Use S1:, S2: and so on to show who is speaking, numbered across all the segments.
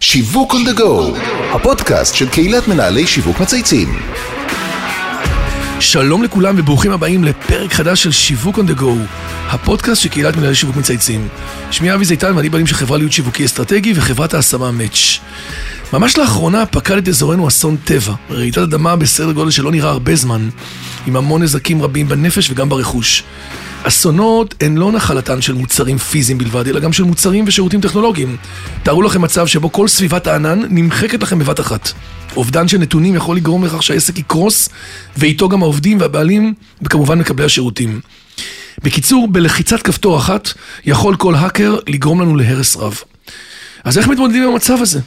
S1: שיווק on the go, הפודקאסט של קהילת מנהלי שיווק מצייצים.
S2: שלום לכולם וברוכים הבאים לפרק חדש של שיווק on the go, הפודקאסט של קהילת מנהלי שיווק מצייצים. שמי אבי זיתן ואני בעלים של חברה להיות שיווקי אסטרטגי וחברת ההשמה מאץ'. ממש לאחרונה פקד את אזורנו אסון טבע, רעידת אדמה בסדר גודל שלא נראה הרבה זמן, עם המון נזקים רבים בנפש וגם ברכוש. אסונות הן לא נחלתן של מוצרים פיזיים בלבד, אלא גם של מוצרים ושירותים טכנולוגיים. תארו לכם מצב שבו כל סביבת הענן נמחקת לכם בבת אחת. אובדן של נתונים יכול לגרום לכך שהעסק יקרוס, ואיתו גם העובדים והבעלים, וכמובן מקבלי השירותים. בקיצור, בלחיצת כפתור אחת, יכול כל האקר לגרום לנו להרס רב. אז איך מתמודדים עם המצב הזה?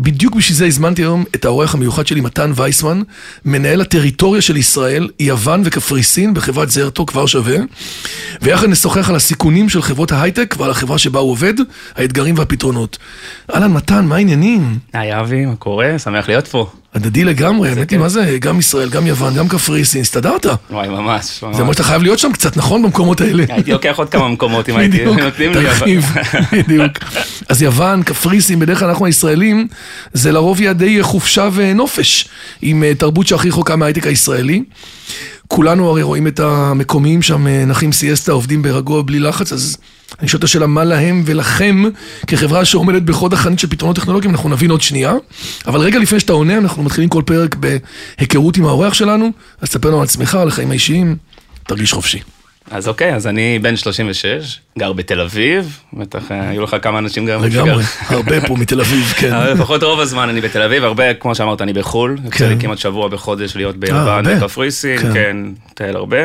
S2: בדיוק בשביל זה הזמנתי היום את האורח המיוחד שלי, מתן וייסמן, מנהל הטריטוריה של ישראל, יוון וקפריסין בחברת זרטו, כבר שווה, ויחד נשוחח על הסיכונים של חברות ההייטק ועל החברה שבה הוא עובד, האתגרים והפתרונות. אהלן, מתן, מה העניינים?
S3: היי אבי, מה קורה? שמח להיות פה.
S2: הדדי לגמרי, האמת היא,
S3: כיף.
S2: מה זה, גם ישראל, גם יוון, גם קפריסין, הסתדרת.
S3: וואי, ממש. ממש.
S2: זה אומר שאתה חייב להיות שם קצת, נכון? במקומות האלה.
S3: הייתי לוקח עוד כמה מקומות אם הייתי נותנים לי.
S2: תרחיב, בדיוק. אז יוון, קפריסין, בדרך כלל אנחנו הישראלים, זה לרוב יעדי חופשה ונופש, עם אה, תרבות שהכי רחוקה מההייטק הישראלי. כולנו הרי רואים את המקומיים שם, אה, נחים סיאסטה, עובדים ברגוע בלי לחץ, אז אני שואל את השאלה, מה להם ולכם, כחברה שעומדת בחוד החנית של פתרונות טכנולוגיים, אנחנו נבין עוד שנייה. אבל רגע לפני שאתה עונה, אנחנו מתחילים כל פרק בהיכרות עם האורח שלנו, אז תספר לנו על עצמך, על החיים האישיים, תרגיש חופשי.
S3: אז אוקיי, אז אני בן 36, גר בתל אביב, בטח אה, היו לך כמה אנשים גם.
S2: לגמרי, הרבה פה מתל אביב, כן.
S3: אבל לפחות רוב הזמן אני בתל אביב, הרבה, כמו שאמרת, אני בחו"ל. יוצא לי כמעט שבוע בחודש להיות ביוון,
S2: כן. הרבה.
S3: בקפריסין,
S2: כן.
S3: כן, מטייל הרבה.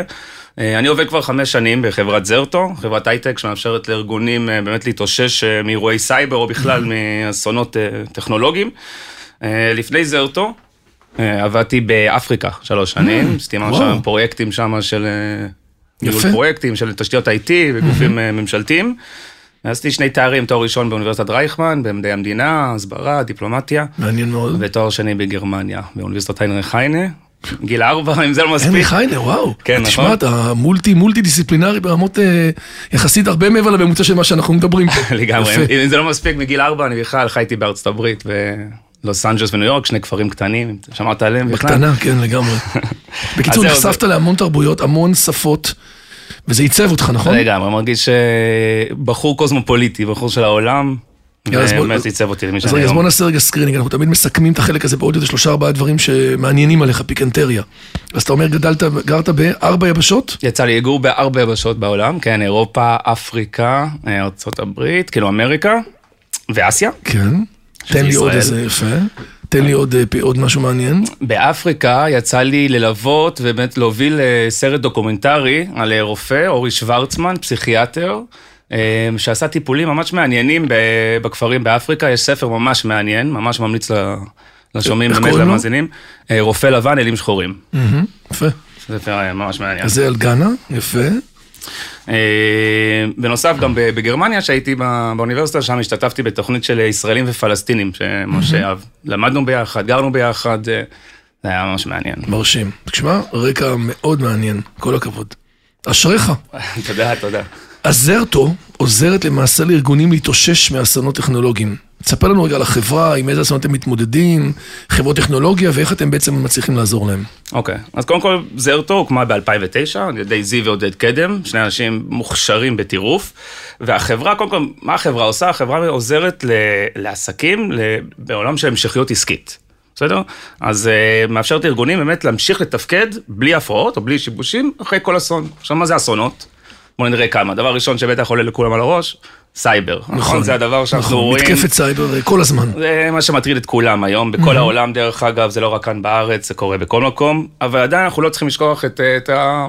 S3: אה, אני עובד כבר חמש שנים בחברת Zerto, חברת הייטק שמאפשרת לארגונים אה, באמת להתאושש אה, מאירועי סייבר או בכלל מאסונות אה, טכנולוגיים. אה, לפני Zerto, אה, עבדתי באפריקה שלוש שנים,
S2: Mm, וואו.
S3: שם פרויקטים שם של אה, ניהול. פרויקטים, של תשתיות IT וגופים אה, ממשלתיים. עשיתי שני תארים, תואר ראשון באוניברסיטת רייכמן, במדעי המדינה, הסברה, דיפלומטיה,
S2: מעניין מאוד.
S3: ותואר שני בגרמניה, באוניברסיטת היינריך היינה. גיל ארבע, אם זה לא מספיק.
S2: חיינה, וואו.
S3: כן,
S2: תשמע,
S3: נכון.
S2: אתה מולטי מולטי דיסציפלינרי ברמות אה, יחסית הרבה מעבר לממוצע של מה שאנחנו מדברים.
S3: לגמרי. אם זה לא מספיק, מגיל ארבע אני בכלל חייתי בארצות הברית, בלוס אנג'לס וניו יורק, שני כפרים קטנים, שמעת עליהם בכלל.
S2: בקטנה, כן, לגמרי. בקיצור, נחשפת להמון תרבויות, המון שפות, וזה עיצב אותך, נכון?
S3: לגמרי, מרגיש אה, בחור קוסמופוליטי, בחור של העולם, ובאמת עיצב אותי למי שאני
S2: רגע, אז
S3: היום.
S2: בוא נעשה רגע screening, אנחנו תמיד מסכמים את החלק הזה בעוד איזה שלושה ארבעה דברים שמעניינים עליך, פיקנטריה. אז אתה אומר, גדלת, גרת בארבע יבשות?
S3: יצא לי לגור בארבע יבשות בעולם, כן, אירופה, אפריקה, אה, ארה"ב, כאילו אמריקה, ואסיה.
S2: כן. תן לי עוד. איזה, יפה. תן לי עוד, אה, עוד משהו מעניין.
S3: באפריקה יצא לי ללוות ובאמת להוביל אה, סרט דוקומנטרי על אה, רופא, אורי שוורצמן, פסיכיאטר, שעשה טיפולים ממש מעניינים בכפרים באפריקה, יש ספר ממש מעניין, ממש ממליץ לשומעים, באמת? למאזינים, רופא לבן, אלים שחורים.
S2: יפה.
S3: ספר ממש מעניין.
S2: זה על גאנה, יפה.
S3: אה, בנוסף, גם בגרמניה, שהייתי באוניברסיטה, שם השתתפתי בתוכנית של ישראלים ופלסטינים, שמשה אהב. למדנו ביחד, גרנו ביחד, אה, זה היה ממש מעניין.
S2: מרשים. תשמע, רקע מאוד מעניין, כל הכבוד. אשריך.
S3: תודה, תודה.
S2: הזרטו עוזרת למעשה לארגונים להתאושש מאסונות טכנולוגיים. תספר לנו רגע על החברה, עם איזה אסונות אתם מתמודדים, חברות טכנולוגיה, ואיך אתם בעצם מצליחים לעזור להם.
S3: אוקיי, אז קודם כל, זרטו הוקמה ב-2009 על ידי זיו ועודד קדם, שני אנשים מוכשרים בטירוף, והחברה, קודם כל, מה החברה עושה? החברה עוזרת לעסקים בעולם של המשכיות עסקית. בסדר? אז uh, מאפשרת לארגונים באמת להמשיך לתפקד בלי הפרעות או בלי שיבושים אחרי כל אסון. עכשיו, מה זה אסונות? בואו נראה כמה. דבר ראשון שבטח עולה לכולם על הראש, סייבר. נכון? זה הדבר שאנחנו
S2: נכון,
S3: רואים.
S2: מתקפת סייבר אה, כל הזמן.
S3: זה מה שמטריד את כולם היום, בכל העולם דרך אגב, זה לא רק כאן בארץ, זה קורה בכל מקום, אבל עדיין אנחנו לא צריכים לשכוח את, את, ה-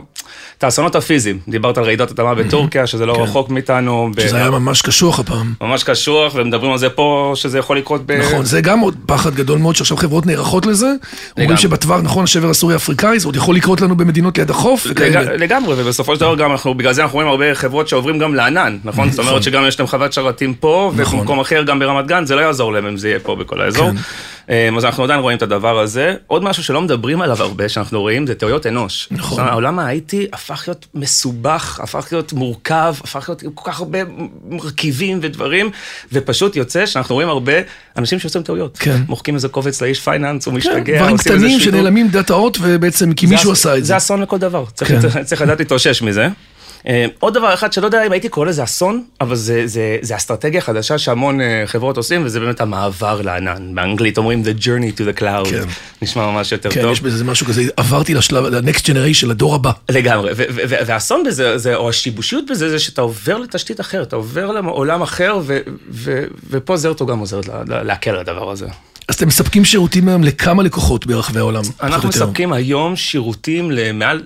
S3: את האסונות הפיזיים. דיברת על רעידות אדמה בטורקיה, שזה לא רחוק מאיתנו, ב-
S2: שזה היה ממש קשוח הפעם.
S3: ממש קשוח, ומדברים על זה פה, שזה יכול לקרות ב...
S2: נכון, זה גם עוד פחד גדול מאוד שעכשיו חברות נערכות לזה. אומרים. שבטווח, נכון, השבר הסורי-אפריקאי, זה עוד יכול לקרות לנו במדינות ליד החוף וכאלה.
S3: לג... לגמרי, ובסופו של דבר גם אנחנו, בגלל זה אנחנו רואים הרבה חברות שעוברים גם לענן, נכון? זאת אומרת שגם יש להם חוות שרתים פה,
S2: נכון.
S3: ובמקום אחר, גם ברמת גן, זה לא יעזור להם אם זה יהיה פה בכל האזור. אמ, אז אנחנו עדיין רואים את הדבר הזה. עוד משהו שלא מדברים עליו הרבה, שאנחנו רואים, זה טעויות אנוש.
S2: נכון.
S3: העולם ה-IT הפך להיות מסובך, הפך להיות מורכב, הפך להיות עם כל כך הרבה מרכיבים ודברים, ופשוט יוצא שאנחנו רואים הרבה אנשים שעושים טעויות.
S2: כן.
S3: מוחקים איזה קובץ לאיש פייננס, הוא
S2: כן,
S3: משתגע,
S2: דברים
S3: עושים איזה
S2: קטנים
S3: שינוי.
S2: שנעלמים דאטאות ובעצם כי מישהו עשה את זה.
S3: זה אסון לכל דבר, צריך,
S2: כן.
S3: צריך לדעת להתאושש מזה. אה, עוד דבר אחד שלא יודע אם הייתי קורא לזה אסון, אבל זה, זה, זה אסטרטגיה חדשה שהמון אה, חברות עושים, וזה באמת המעבר לענן. באנגלית אומרים the journey to the cloud.
S2: כן.
S3: נשמע ממש יותר
S2: כן,
S3: טוב.
S2: יש בזה משהו כזה, עברתי לשלב, ל-next generation, לדור הבא.
S3: לגמרי, והאסון בזה, זה, או השיבושיות בזה, זה שאתה עובר לתשתית אחרת, אתה עובר לעולם אחר, ו- ו- ופה זרטו גם עוזרת לה- לה- להקל על הדבר הזה.
S2: אז אתם מספקים שירותים היום לכמה לקוחות ברחבי העולם?
S3: אנחנו? מספקים היום שירותים למעל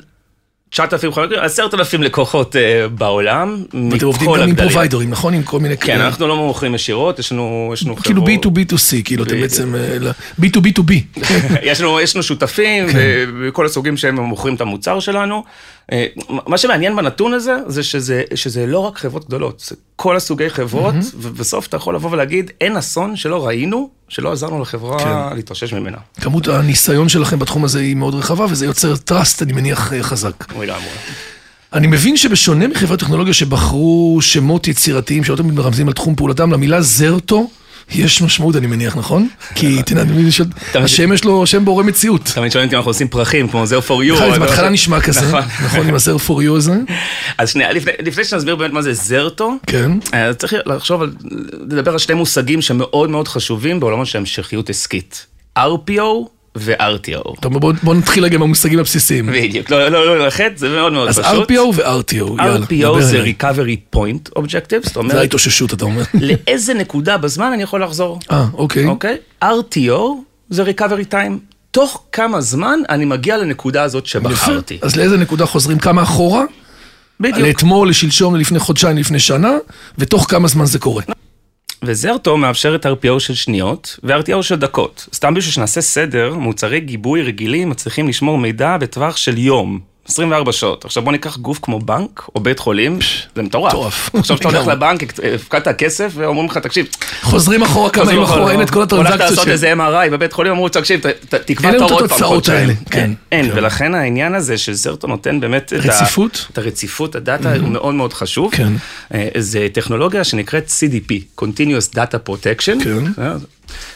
S3: 9,000, 10,000 לקוחות אה, בעולם,
S2: ואתם עובדים
S3: מכל
S2: גם עם
S3: הגדלים.
S2: פרוביידרים, נכון? עם כל מיני...
S3: כן, אנחנו לא מוכרים ישירות, יש לנו,
S2: כאילו
S3: חברות.
S2: B2B2C, כאילו אתם. בעצם... אה, ל- B2B2B.
S3: יש לנו, יש לנו שותפים,
S2: כן.
S3: וכל הסוגים שהם מוכרים את המוצר שלנו. אה, מה שמעניין בנתון הזה, זה שזה, שזה לא רק חברות גדולות, זה כל הסוגי חברות, ובסוף אתה יכול לבוא ולהגיד, אין אסון שלא ראינו, שלא עזרנו לחברה
S2: כן.
S3: להתאושש ממנה.
S2: כמות הניסיון שלכם בתחום הזה היא מאוד רחבה, וזה יוצר trust, אני מניח, אה, חזק.
S3: לגמרי.
S2: אני מבין שבשונה מחברת טכנולוגיה שבחרו שמות יצירתיים שלא תמיד מרמזים על תחום פעולתם, למילה זרטו יש משמעות, אני מניח, נכון? כי מבין שהשם יש לו שם בורא מציאות.
S3: תמיד שואלים אותי אם אנחנו עושים פרחים, כמו זר פור יו.
S2: זה בהתחלה נשמע כזה,
S3: נכון.
S2: נכון, עם הסר פור יו הזה,
S3: אז שנייה, לפני, שנסביר באמת מה זה זרטו,
S2: כן.
S3: אה, צריך לחשוב לדבר על שני מושגים שמאוד מאוד חשובים בעולמות של המשכיות עסקית. RPO ו-RTO.
S2: אתה אומר, בוא- בוא נתחיל רגע עם המושגים הבסיסיים.
S3: בדיוק, לא, לא, לא ללכת, זה מאוד מאוד
S2: אז
S3: פשוט.
S2: RPO ו-RTO, יאללה,
S3: RPO זה recovery point objective, זאת
S2: זה
S3: אומרת,
S2: ההתאוששות, אתה אומר.
S3: לאיזה נקודה בזמן אני יכול לחזור,
S2: אה, אוקיי.
S3: אוקיי? RTO זה recovery time, תוך כמה זמן אני מגיע לנקודה הזאת שבחרתי.
S2: אז לאיזה נקודה חוזרים? כמה אחורה?
S3: בדיוק.
S2: לאתמול, לשלשום, לפני חודשיים, לפני שנה, ותוך כמה זמן זה קורה.
S3: וזרטו מאפשר את RPO של שניות ו-RTO של דקות. סתם בשביל שנעשה סדר, מוצרי גיבוי רגילים מצליחים לשמור מידע בטווח של יום. 24 שעות. עכשיו בוא ניקח גוף כמו בנק או בית חולים, זה מטורף. עכשיו שאתה הולך. לבנק, הפקדת כסף ואומרים לך, תקשיב,
S2: חוזרים אחורה כמה ימים אחורה, אין את כל
S3: הולכת
S2: הטרנזקציות
S3: לעשות
S2: של...
S3: איזה MRI בבית חולים, אמרו, תקשיב, תקבע
S2: את
S3: עוד פעם חודשיים. אין,
S2: כן.
S3: אין,
S2: כן.
S3: ולכן העניין הזה שזרטו נותן באמת... את ה-
S2: רציפות?
S3: את הרציפות, הדאטה הוא מאוד מאוד חשוב.
S2: כן.
S3: אה, זה טכנולוגיה שנקראת CDP, Continuous Data Protection.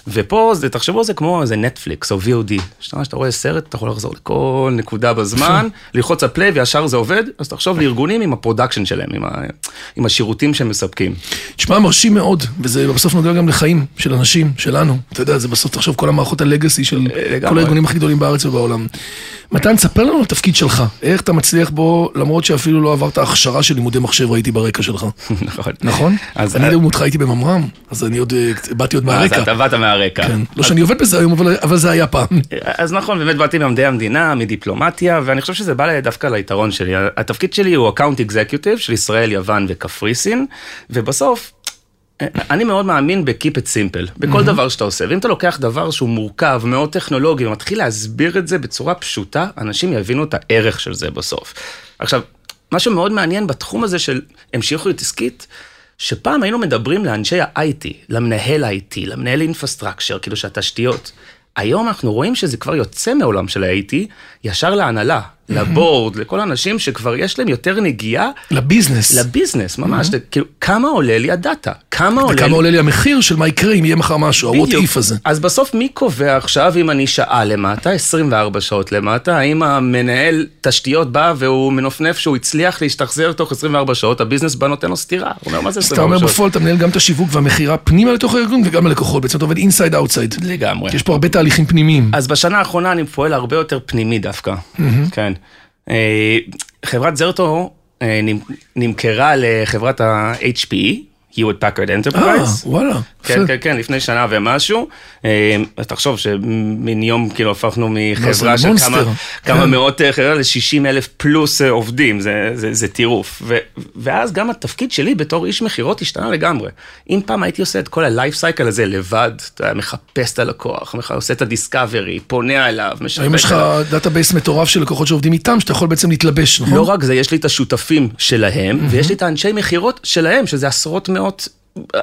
S3: אה, ופה, זה, תחשבו על זה כמו איזה נטפליקס או VOD. שאתה שאתה רואה סרט, אתה יכול לחזור לכל נקודה בזמן, ללחוץ על play וישר זה עובד, אז תחשוב לארגונים עם ה production שלהם, עם, ה, עם השירותים שהם מספקים.
S2: תשמע, מרשים מאוד, וזה בסוף נוגע גם לחיים של אנשים, שלנו. אתה יודע, זה בסוף, תחשוב, כל המערכות ה legacy של כל
S3: לגמרי.
S2: הארגונים הכי גדולים בארץ ובעולם. מתן, ספר לנו על התפקיד שלך. איך אתה מצליח בו, למרות שאפילו לא עברת הכשרה של לימודי מחשב, ראיתי ברקע שלך.
S3: נכון.
S2: נכון? אני לעומתך הייתי בממר"ם, אז אני עוד, אה, באתי עוד
S3: אז
S2: מהרקע.
S3: באת מהרקע.
S2: כן. לא שאני עובד בזה היום, אבל- זה היה פעם.
S3: אז נכון, באמת באתי ממדעי המדינה, מדיפלומטיה, ואני חושב שזה בא דווקא ליתרון שלי. התפקיד שלי הוא account executive של ישראל, יוון וקפריסין, ובסוף, אני מאוד מאמין ב-keep it simple, בכל דבר שאתה עושה. ואם אתה לוקח דבר שהוא מורכב, מאוד טכנולוגי, ומתחיל להסביר את זה בצורה פשוטה, אנשים יבינו את הערך של זה בסוף. עכשיו, משהו מאוד מעניין בתחום הזה של המשכיות עסקית, שפעם היינו מדברים לאנשי ה-IT, למנהל ה-IT, למנהל infrastructure, כאילו שהתשתיות. היום אנחנו רואים שזה כבר יוצא מעולם של ה-IT, ישר להנהלה, ל board, לכל האנשים שכבר יש להם יותר נגיעה
S2: לביזנס.
S3: לביזנס, ממש, כאילו, כמה עולה לי הדאטה? כמה עולה
S2: וכמה
S3: לי...
S2: עולה לי המחיר של מה יקרה אם יהיה מחר משהו, ה-what if הזה.
S3: אז בסוף מי קובע עכשיו אם אני שעה למטה, 24 שעות למטה, האם המנהל תשתיות בא והוא מנופנף שהוא הצליח להשתחזר תוך 24 שעות, הביזנס בא נותן לו סטירה. הוא אומר, מה זה
S2: אז אתה
S3: 24
S2: אומר
S3: שעות?
S2: בפועל, אתה מנהל גם את השיווק והמכירה פנימה לתוך הארגון וגם הלקוחות, בעצם אתה עובד inside outside.
S3: לגמרי.
S2: יש פה הרבה תהליכים פנימיים.
S3: אז בשנה האחרונה אני פועל הרבה יותר פנימי דווקא, כן. אה, חברת Zerto אה, נמ- נמכרה לחברת ה-HPE, Hewlett Packard
S2: אה,
S3: Enterprise.
S2: וואלה.
S3: כן. כן, כן, לפני שנה ומשהו. אז תחשוב שמן יום כאילו הפכנו מחברה של. כמה, כמה
S2: כן.
S3: מאות אה, חברה ל-60 אלף פלוס אה, עובדים, זה, זה, זה טירוף. ו, ואז גם התפקיד שלי בתור איש מכירות השתנה לגמרי. אם פעם הייתי עושה את כל ה-life cycle הזה לבד, אתה מחפש את הלקוח, עושה את ה discovery, פונה אליו, משווק
S2: היום יש לך. database מטורף של לקוחות שעובדים איתם, שאתה יכול בעצם להתלבש, נכון?
S3: לא רק זה, יש לי את השותפים שלהם, ויש לי את האנשי מכירות שלהם, שזה עשרות מאות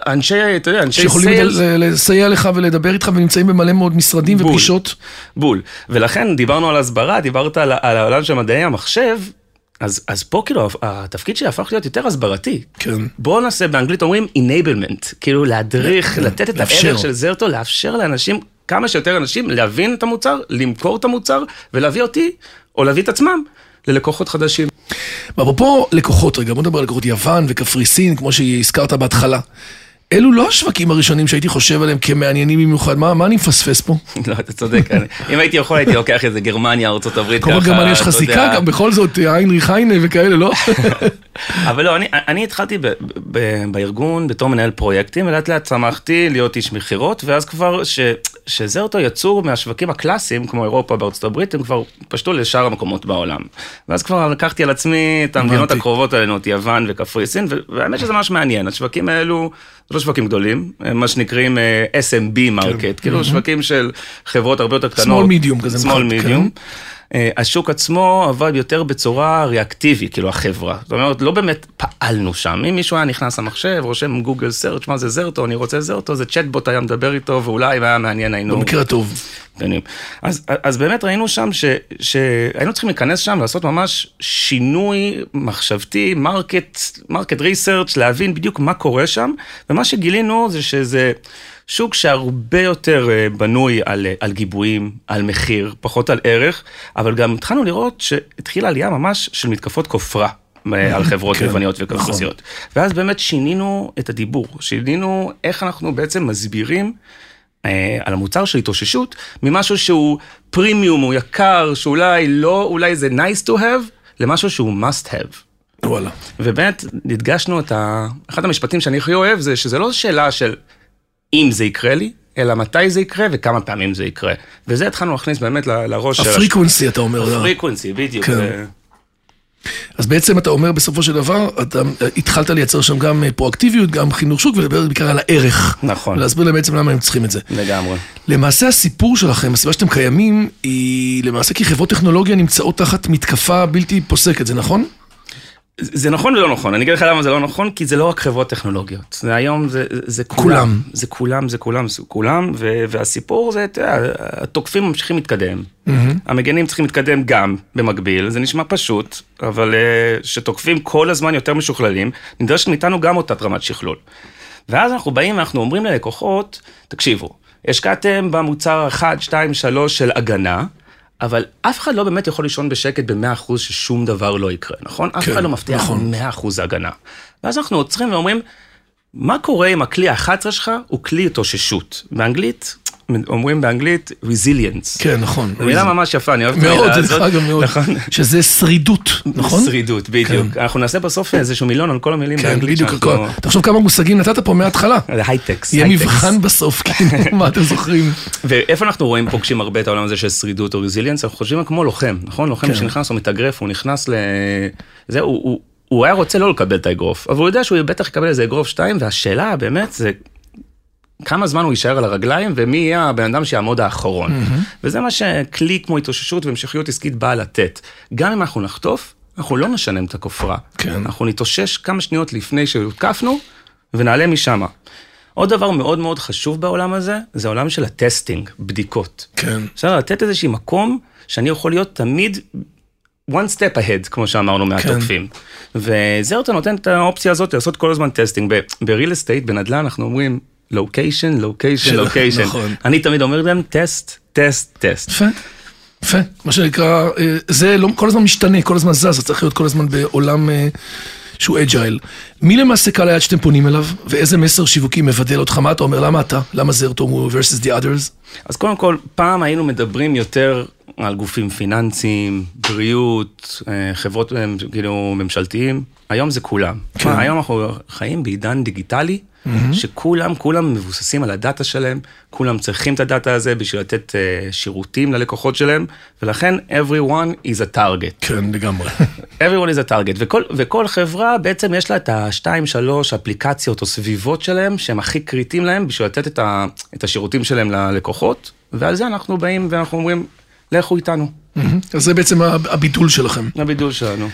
S3: אנשי, אתה יודע, אנשי
S2: שיכולים
S3: sales.
S2: ל- לסייע לך ולדבר איתך ונמצאים במלא מאוד משרדים
S3: בול.
S2: ופגישות.
S3: בול. ולכן דיברנו על הסברה, דיברת על, על העולם של מדעי המחשב, אז, אז פה כאילו התפקיד שלי הפך להיות יותר הסברתי.
S2: כן.
S3: בואו נעשה, באנגלית אומרים enablement, כאילו להדריך, לתת את
S2: לאפשר.
S3: הערך של זרטו, לאפשר לאנשים, כמה שיותר אנשים להבין את המוצר, למכור את המוצר, ולהביא אותי, או להביא את עצמם, ללקוחות חדשים.
S2: אפרופו לקוחות רגע, בוא נדבר על לקוחות יוון וקפריסין, כמו שהזכרת בהתחלה. אלו לא השווקים הראשונים שהייתי חושב עליהם כמעניינים במיוחד, מה, מה אני מפספס פה?
S3: לא, אתה צודק, אם הייתי יכול הייתי לוקח איזה גרמניה, ארצות הברית,
S2: כל
S3: ככה,
S2: גרמניה יש לך
S3: אתה.
S2: זיקה, גם בכל זאת, היינריך היינה וכאלה, לא?
S3: אבל לא, אני, אני התחלתי ב, ב, בארגון בתור מנהל פרויקטים, ולאט לאט צמחתי להיות איש מכירות, ואז כבר ש, ש Zerto יצאו מהשווקים הקלאסיים, כמו אירופה בארצות הברית, הם כבר פשטו לשאר המקומות בעולם. ואז כבר לקחתי על עצמי את המדינות. הקרובות עלינו, את יוון וקפריסין, והאמת שזה ממש מעניין, השווקים האלו, לא שווקים גדולים, הם מה שנקראים אה, SMB market, כאילו שווקים של חברות הרבה יותר קטנות.
S2: Small medium כזה,
S3: small
S2: מבחינת- כן.
S3: medium. אה, השוק עצמו עבד יותר בצורה ריאקטיבית, כאילו החברה. זאת אומרת, לא באמת פעלנו שם. אם מישהו היה נכנס למחשב, רושם Google search מה זה Zerto, אני רוצה Zerto, זה צ'טבוט היה מדבר איתו, ואולי אם היה מעניין היינו...
S2: במקרה.
S3: קטנים. אז, אז באמת ראינו שם ש, שהיינו צריכים להיכנס שם, לעשות ממש שינוי מחשבתי, market, market research, להבין בדיוק מה קורה שם, ומה שגילינו זה שזה שוק שהרבה יותר אה, בנוי על, אה, על גיבויים, על מחיר, פחות על ערך, אבל גם התחלנו לראות שהתחילה עלייה ממש של מתקפות כופרה. אה, על חברות
S2: כן,
S3: יווניות
S2: נכון.
S3: ואז באמת שינינו את הדיבור, שינינו איך אנחנו בעצם מסבירים אה, על המוצר של התאוששות, ממשהו שהוא פרימיום, הוא יקר, שאולי לא, אולי זה nice to have, למשהו שהוא must have.
S2: וואלה.
S3: ובאמת, הדגשנו את ה... אחד המשפטים שאני הכי אוהב זה שזה לא שאלה של אם זה יקרה לי, אלא מתי זה יקרה וכמה פעמים זה יקרה. וזה התחלנו להכניס באמת לראש של...
S2: ה frequency, אתה אומר. לא?
S3: ה frequency, בדיוק.
S2: כן.
S3: זה-
S2: אז בעצם אתה אומר בסופו של דבר, אתה התחלת לייצר שם גם אה, פרואקטיביות, גם חינוך שוק, ולדבר בעיקר על הערך.
S3: נכון.
S2: ולהסביר להם בעצם למה הם צריכים את זה.
S3: לגמרי.
S2: למעשה הסיפור שלכם, הסיבה שאתם קיימים, היא למעשה כי חברות טכנולוגיה נמצאות תחת מתקפה בלתי פוסקת, זה נכון?
S3: זה נכון ולא נכון, אני אגיד לך למה זה לא נכון, כי זה לא רק חברות טכנולוגיות. זה היום, זה, זה כולם.
S2: כולם.
S3: זה כולם, זה כולם, זה כולם, ו, והסיפור זה, אתה יודע, התוקפים ממשיכים להתקדם. המגנים צריכים להתקדם גם במקביל, זה נשמע פשוט, אבל אה, שתוקפים כל הזמן יותר משוכללים, נדרשת מאיתנו גם אותה רמת שכלול. ואז אנחנו באים ואנחנו אומרים ללקוחות, תקשיבו, השקעתם במוצר 1, 2, 3 של הגנה, אבל אף אחד לא באמת יכול לישון בשקט ב-100% ששום דבר לא יקרה, נכון? אף
S2: כן,
S3: אחד לא מבטיח
S2: נכון.
S3: 100% הגנה. ואז אנחנו עוצרים ואומרים, מה קורה אם הכלי ה-11 שלך הוא כלי התאוששות? באנגלית, אומרים באנגלית resilience.
S2: כן, נכון.
S3: מילה ממש יפה, אני אוהב את
S2: מאוד,
S3: המילה הזאת.
S2: דרך אגב מאוד.
S3: נכון.
S2: שזה שרידות, נכון?
S3: שרידות, בדיוק. אנחנו נעשה בסוף איזשהו מילון על כל המילים
S2: כן,
S3: באנגלית
S2: בדיוק.
S3: שאנחנו-
S2: הכל. תחשוב כמה מושגים נתת פה מההתחלה.
S3: זה הייטקס.
S2: יהיה. מבחן בסוף, כאילו, מה אתם זוכרים?
S3: ואיפה אנחנו רואים, פוגשים הרבה את העולם הזה של שרידות או רזיליאנס, אנחנו חושבים כמו לוחם, נכון? לוחם
S2: כן.
S3: שנכנס, הוא מתאגרף, הוא נכנס ל... זה, הוא היה רוצה לא לקבל את האגרוף, אבל הוא יודע שהוא בטח יקבל איזה אגרוף שתיים, והשאלה באמת זה כמה זמן הוא יישאר על הרגליים, ומי יהיה הבן אדם שיעמוד האחרון. וזה מה שכלי כמו התאוששות והמשכיות עסקית באה לתת. גם אם אנחנו נחטוף, אנחנו לא נשנם את הכופרה.
S2: כן.
S3: אנחנו נתאושש כמה שניות לפני שהותקפנו, ונעלה משם. עוד דבר מאוד מאוד חשוב בעולם הזה, זה העולם של ה testing, בדיקות.
S2: כן.
S3: בסדר, לתת איזשהו מקום שאני יכול להיות תמיד one step ahead, כמו שאמרנו מהתוקפים. ו Zerto נותן את האופציה הזאת לעשות כל הזמן testing. ב-real estate, בנדל"ן, אנחנו אומרים location, location,
S2: של-
S3: location.
S2: נכון.
S3: אני תמיד אומר להם טסט, טסט, טסט.
S2: יפה. יפה. מה שנקרא, אה, זה לא, כל הזמן משתנה, כל הזמן זז, צריך להיות כל הזמן בעולם אה, שהוא agile. מי למעשה קהל היעד שאתם פונים אליו, ואיזה מסר שיווקי מבדל אותך? מה אתה אומר? למה אתה? למה Zerto הוא versus the others?
S3: אז קודם כל, פעם היינו מדברים יותר על גופים פיננסיים, בריאות, אה, חברות כאילו ממשלתיים, היום זה כולם.
S2: כן.
S3: היום אנחנו חיים בעידן דיגיטלי, שכולם, כולם מבוססים על הדאטה שלהם, כולם צריכים את הדאטה הזה בשביל לתת אה, שירותים ללקוחות שלהם, ולכן everyone is a target.
S2: כן, לגמרי.
S3: everyone is a target, וכל, וכל חברה בעצם יש לה את השתיים, שלוש אפליקציות או סביבות שלהם, שהם הכי קריטיים להם בשביל לתת את, ה, את השירותים שלהם ללקוחות, ועל זה אנחנו באים ואנחנו אומרים, לכו איתנו,
S2: אז זה בעצם הבידול שלכם.
S3: הבידול שלנו.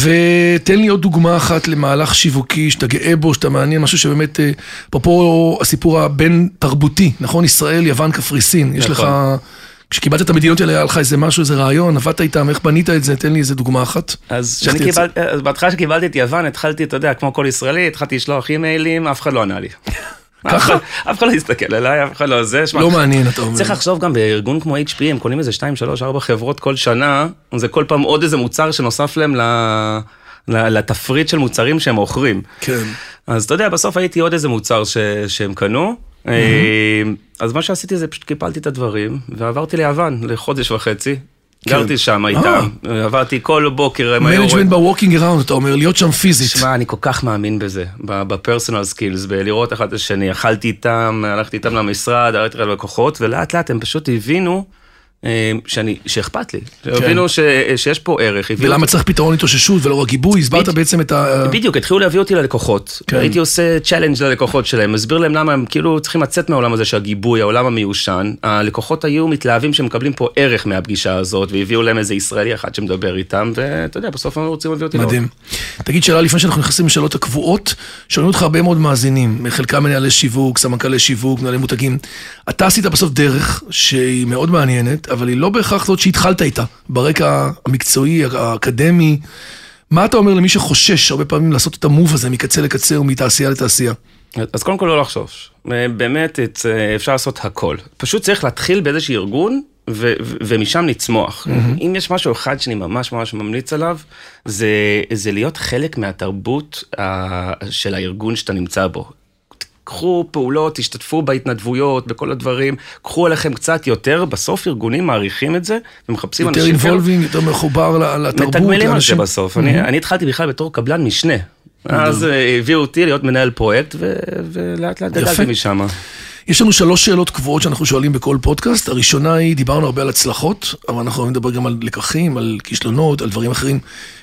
S2: ותן לי עוד דוגמה אחת למהלך שיווקי שאתה גאה בו, שאתה מעניין, משהו שבאמת, אה, אפרופו הסיפור הבין תרבותי, נכון? ישראל, יוון, קפריסין, יש לך...
S3: נכון.
S2: כשקיבלת את המדינות האלה, היה לך איזה משהו, איזה רעיון, עבדת איתם, איך בנית את זה? תן לי איזה דוגמה אחת.
S3: אז כשאני. קיבלתי, אז בהתחלה שקיבלתי את יוון, התחלתי, אתה יודע, כמו כל ישראלי, התחלתי לשלוח אימיילים, אף אחד לא ענה לי.
S2: ככה?
S3: אף אחד- לא הסתכל עליי, אף אחד לא זה. שמע,
S2: לא מעניין, אתה אומר.
S3: צריך לחשוב גם בארגון כמו HP, הם קונים איזה 2, 3, 4 חברות כל שנה, זה כל פעם עוד איזה מוצר שנוסף להם ל- לתפריט של מוצרים שהם מוכרים.
S2: כן.
S3: אז אתה יודע, בסוף הייתי עוד איזה מוצר ש... שהם קנו. אה, אז מה שעשיתי זה פשוט קיפלתי את הדברים, ועברתי ליוון לחודש וחצי. גרתי שם איתם, עברתי כל בוקר, הם היו management
S2: by walking around, אתה אומר, להיות שם פיזית.
S3: שמע, אני כל כך מאמין בזה, ב personal skills, בלראות אחד את השני. אכלתי איתם, הלכתי איתם למשרד, הלכתי ללקוחות, ולאט לאט הם פשוט הבינו אה, שאני, שאכפת לי. הבינו ש, שיש פה ערך.
S2: ולמה צריך פתרון התאוששות ולא רק גיבוי? הסברת. בעצם את ה...
S3: בדיוק, התחילו להביא אותי ללקוחות.
S2: כן.
S3: הייתי עושה challenge ללקוחות שלהם, מסביר להם למה הם כאילו צריכים לצאת מהעולם הזה של הגיבוי, העולם המיושן. הלקוחות היו מתלהבים שהם מקבלים פה ערך מהפגישה הזאת, והביאו להם איזה ישראלי אחד שמדבר איתם, ואתה יודע, בסוף הם רוצים להביא אותי לעוד.
S2: מדהים. תגיד שאלה לפני שאנחנו נכנסים לשאלות הקבועות, שואלים אותך הרבה מאוד מאזינים, חלקם מנהלי שיווק, סמנכ"לי שיווק, מנהלי מותגים. אתה עשית בסוף דרך שהיא מאוד מעניינת, אבל היא לא בהכרח זאת שהתחלת איתה, ברקע המקצועי, האקדמי. מה אתה אומר למי שחושש הרבה פעמים לעשות את המוב הזה מקצה לקצה ומתעשייה לתעשייה?
S3: אז קודם כל לא לחשוש. באמת, את, אה, אפשר לעשות הכל. פשוט צריך להתחיל באיזשהו ארגון, ו- ו- ומשם לצמוח. Mm-hmm. אם יש משהו אחד שאני ממש ממש ממליץ עליו, זה, זה להיות חלק מהתרבות אה, של הארגון שאתה נמצא בו. קחו פעולות, תשתתפו בהתנדבויות, בכל הדברים, קחו עליכם קצת יותר, בסוף ארגונים מעריכים את זה, ומחפשים
S2: יותר
S3: אנשים כאלה.
S2: אינבולבינג, יותר מחובר לתרבות,
S3: מתגמלים על זה. בסוף. אני, אני התחלתי בכלל בתור קבלן משנה. אז אה, הביאו אותי להיות מנהל פרויקט, ו- ולאט לאט. גדלתי משם.
S2: יש לנו שלוש שאלות קבועות שאנחנו שואלים בכל פודקאסט. הראשונה היא, דיברנו הרבה על הצלחות, אבל אנחנו נדבר גם על לקחים, על כישלונות, על דברים אחרים.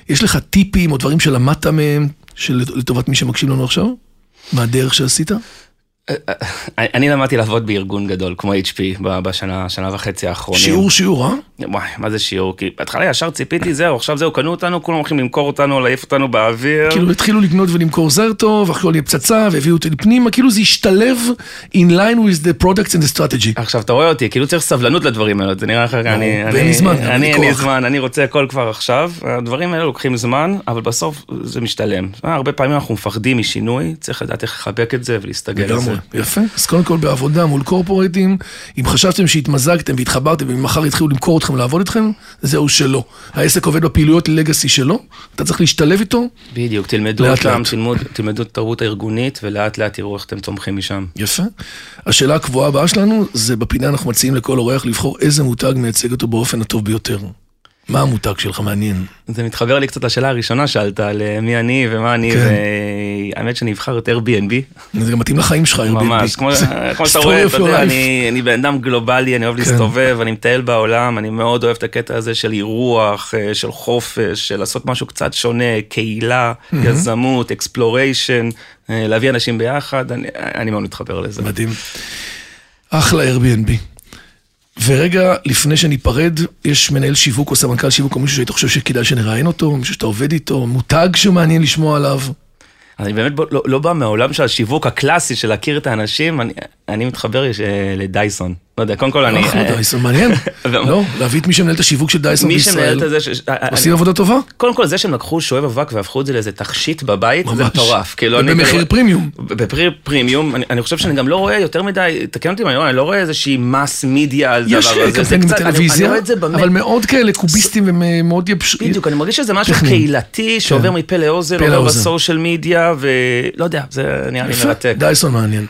S2: יש לך טיפים או דברים שלמדת מהם, של- לטובת מי שמקשיב לנו עכשיו? מהדרך שעשית?
S3: אני למדתי לעבוד בארגון גדול כמו HP בשנה, שנה וחצי האחרונים.
S2: שיעור שיעור, אה?
S3: וואי, מה זה שיעור? כי בהתחלה ישר ציפיתי, זהו, עכשיו זהו, קנו אותנו, כולם הולכים למכור אותנו, להעיף אותנו באוויר.
S2: כאילו התחילו לקנות ולמכור זר טוב, הכל יהיה פצצה, והביאו אותי פנימה, כאילו זה השתלב in line with the products and the strategy.
S3: עכשיו, אתה רואה אותי, כאילו צריך סבלנות לדברים האלה, זה נראה לך, אני,
S2: ואין לי זמן,
S3: אני,
S2: אין לי.
S3: זמן, אני רוצה הכל כבר עכשיו, הדברים האלה לוקחים זמן, אבל בסוף זה משתלם. אה, הרבה פעמים אנחנו מפחדים משינוי, צריך לדעת איך לחבק את זה ולהסתגל על זה.
S2: לגמרי, יפה. אז קודם כל בעבודה מול קורפורטים, אם חשבתם שהתמזגתם והתחברתם וממחר יתחילו למכור אתכם ולעבוד איתכם, זהו שלא. העסק עובד בפעילויות לגאסי שלו, אתה צריך להשתלב איתו,
S3: בדיוק, תלמדו
S2: לאט
S3: אותם,
S2: לאט.
S3: תלמוד, תלמדו את התרבות הארגונית, ולאט לאט תראו איך אתם צומחים משם.
S2: יפה. השאלה הקבועה הבאה שלנו, זה בפינה אנחנו מציעים לכל אורח לבחור איזה מותג מייצג אותו באופן הטוב ביותר. מה המותג שלך מעניין?
S3: זה מתחבר לי קצת לשאלה הראשונה שאלת, על אה, מי אני ומה אני,
S2: כן.
S3: והאמת שאני אבחר את Airbnb,
S2: זה גם מתאים לחיים שלך, Airbnb.
S3: ממש, כמו שאתה רואה, אתה יודע. אני בן אדם גלובלי, אני אוהב
S2: כן.
S3: להסתובב, אני מטייל בעולם, אני מאוד אוהב את הקטע הזה של אירוח, אה, של חופש, של לעשות משהו קצת שונה, קהילה, יזמות, exploration, להביא אנשים ביחד, אני מאוד מתחבר לזה.
S2: מדהים. אחלה Airbnb. ורגע לפני שניפרד, יש מנהל שיווק או סמנכ"ל שיווק או מישהו שהיית חושב שכדאי שנראיין אותו, מישהו שאתה עובד איתו, מותג שמעניין לשמוע עליו.
S3: אני באמת בו- לא, לא בא מהעולם של השיווק הקלאסי של להכיר את האנשים, אני, אני מתחבר אה, לדייסון. לא יודע, קודם כל אני...
S2: אחלה
S3: אה,
S2: דייסון, מעניין. לא, להביא את מי שמנהל את השיווק של דייסון בישראל.
S3: ש- אה,
S2: עושים עבודה טובה?
S3: קודם כל זה שהם לקחו שואב אבק והפכו את זה לאיזה תכשיט בבית, זה. מטורף. כאילו, אני-
S2: ובמחיר פרימיום.
S3: בפרי פרימיום, אני, חושב שאני גם לא רואה יותר מדי, תקן אותי אני לא, אני לא רואה איזושהי מס מידיה על דבר
S2: יש
S3: הזה. זה
S2: קמפיינים בטלוויזיה. אבל מאוד כאלה קוביסטים ומאוד יבשים.
S3: בדיוק, אני מרגיש שזה משהו. קהילתי שעובר מפה לאוזן, עובר. בסושיאל מדיה, ולא יודע, זה נראה לי מרתק.
S2: דייסון מעניין.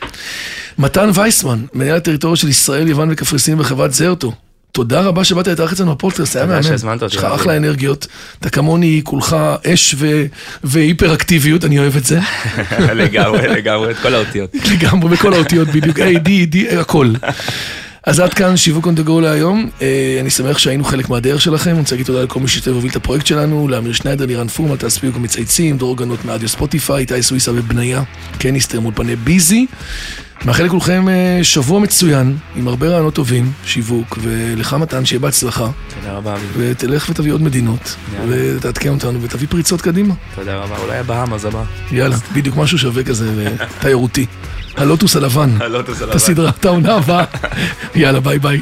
S2: מתן וייסמן, מנהל הטריטוריה של ישראל, יוון וקפריסין בחברת זרטו. תודה רבה שבאת להתארח אצלנו בפודקאסט, היה מהמם. יש לך. אחלה אנרגיות. אתה כמוני, כולך אש ו- והיפר אקטיביות, אני אוהב את זה.
S3: לגמרי, לגמרי, את כל האותיות.
S2: לגמרי, בכל האותיות בדיוק, A, D, D, הכל. אז עד כאן שיווק on the go להיום. אה, אני שמח שהיינו חלק מהדרך שלכם. אני רוצה להגיד תודה לכל מי שהשתתף והוביל את הפרויקט שלנו, לאמיר שניידר, לירן פורמן, תעשו גם מצייצים, דרור גנות מאדיו ספוטיפיי, איתי סוויסה ובניה, קניסטר מול פני ביזי. מאחל לכולכם אה, שבוע מצוין, עם הרבה רעיונות טובים, שיווק, ולך מתן, שיהיה בהצלחה.
S3: תודה רבה, אביב.
S2: ותלך ותביא עוד מדינות. ותעדכן אותנו, ותביא פריצות קדימה.
S3: תודה רבה. אולי הבאהמאז הבא.
S2: יאללה, בדיוק משהו שווה כזה, תיירותי. הלוטוס הלבן.
S3: הלוטוס
S2: את הסדרה, את העונה הבאה. יאללה, ביי ביי.